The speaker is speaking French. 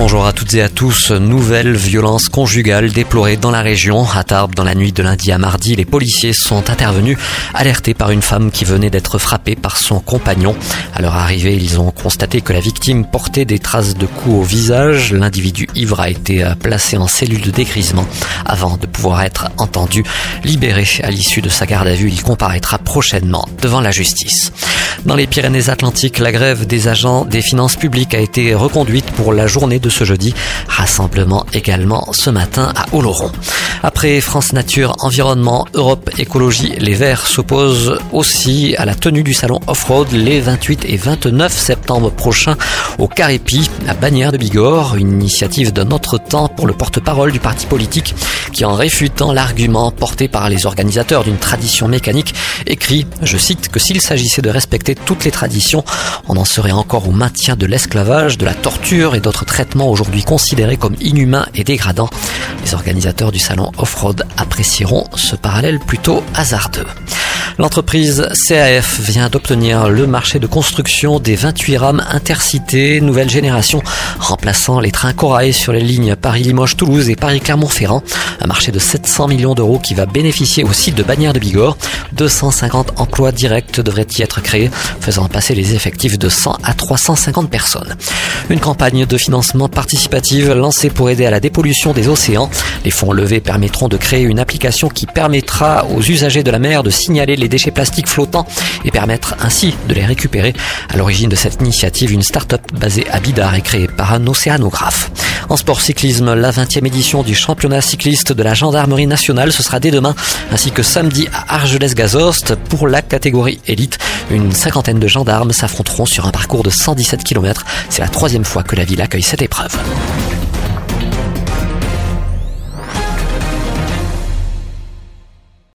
Bonjour à toutes et à tous. Nouvelle violence conjugale déplorée dans la région. À Tarbes, dans la nuit de lundi à mardi, les policiers sont intervenus, alertés par une femme qui venait d'être frappée par son compagnon. À leur arrivée, ils ont constaté que la victime portait des traces de coups au visage. L'individu ivre a été placé en cellule de dégrisement avant de pouvoir être entendu. Libéré à l'issue de sa garde à vue, il comparaîtra prochainement devant la justice. Dans les Pyrénées-Atlantiques, la grève des agents des finances publiques a été reconduite pour la journée de ce jeudi. Rassemblement également ce matin à Oloron. Après France Nature, Environnement, Europe, Écologie, les Verts s'opposent aussi à la tenue du salon off-road les 28 et 29 septembre prochains au Carépi, à Bagnères de Bigorre, une initiative d'un autre temps pour le porte-parole du parti politique qui, en réfutant l'argument porté par les organisateurs d'une tradition mécanique, écrit, je cite, que s'il s'agissait de respecter toutes les traditions, on en serait encore au maintien de l'esclavage, de la torture et d'autres traitements aujourd'hui considérés comme inhumains et dégradants. Les organisateurs du salon off-road apprécieront ce parallèle plutôt hasardeux. L'entreprise CAF vient d'obtenir le marché de construction des 28 rames intercités nouvelle génération, remplaçant les trains Corail sur les lignes Paris-Limoges-Toulouse et Paris-Clermont-Ferrand. Un marché de 700 millions d'euros qui va bénéficier au site de Bagnères de Bigorre. 250 emplois directs devraient y être créés, faisant passer les effectifs de 100 à 350 personnes. Une campagne de financement participative lancée pour aider à la dépollution des océans. Les fonds levés permettront de créer une application qui permettra aux usagers de la mer de signaler déchets plastiques flottants et permettre ainsi de les récupérer. À l'origine de cette initiative, une start-up basée à Bidar est créée par un océanographe. En sport cyclisme, la 20e édition du championnat cycliste de la gendarmerie nationale, ce sera dès demain, ainsi que samedi à Argelès-Gazost pour la catégorie élite. Une cinquantaine de gendarmes s'affronteront sur un parcours de 117 km. C'est la troisième fois que la ville accueille cette épreuve.